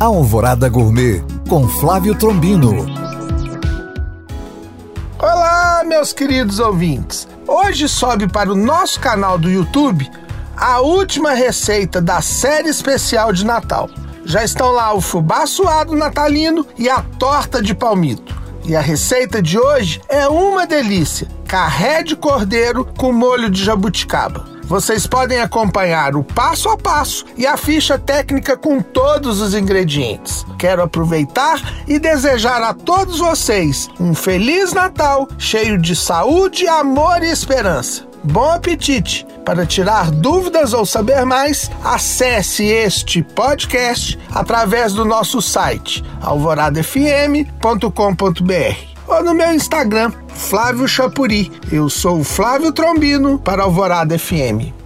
Alvorada Gourmet com Flávio Trombino. Olá, meus queridos ouvintes. Hoje sobe para o nosso canal do YouTube a última receita da série especial de Natal. Já estão lá o fubá suado natalino e a torta de palmito. E a receita de hoje é uma delícia: carré de cordeiro com molho de jabuticaba. Vocês podem acompanhar o passo a passo e a ficha técnica com todos os ingredientes. Quero aproveitar e desejar a todos vocês um feliz Natal cheio de saúde, amor e esperança. Bom apetite! Para tirar dúvidas ou saber mais, acesse este podcast através do nosso site alvoradafm.com.br ou no meu Instagram, Flávio Chapuri. Eu sou o Flávio Trombino para Alvorada FM.